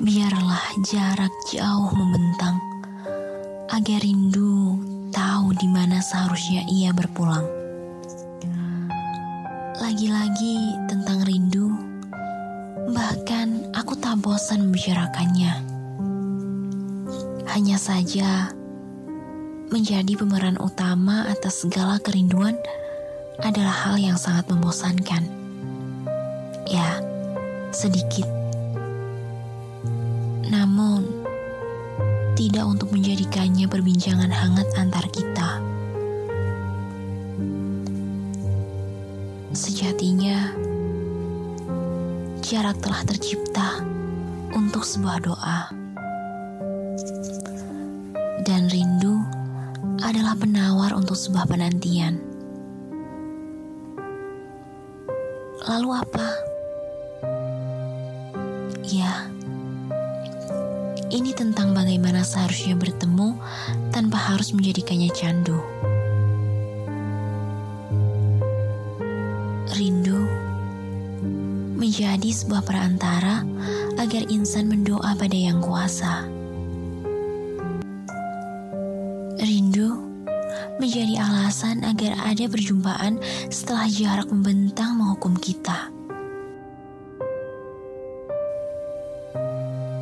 biarlah jarak jauh membentang, agar rindu tahu di mana seharusnya ia berpulang. Lagi-lagi tentang rindu, bahkan aku tak bosan membicarakannya. Hanya saja, menjadi pemeran utama atas segala kerinduan adalah hal yang sangat membosankan. Ya, sedikit. Tidak untuk menjadikannya perbincangan hangat antar kita. Sejatinya, jarak telah tercipta untuk sebuah doa. Dan rindu adalah penawar untuk sebuah penantian. Lalu apa? Ya, ini tentang bagaimana seharusnya bertemu tanpa harus menjadikannya candu. Rindu menjadi sebuah perantara agar insan mendoa pada yang kuasa. Rindu menjadi alasan agar ada perjumpaan setelah jarak membentang menghukum kita.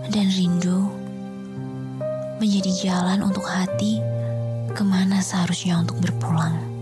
Dan rindu menjadi jalan untuk hati ke mana seharusnya untuk berpulang.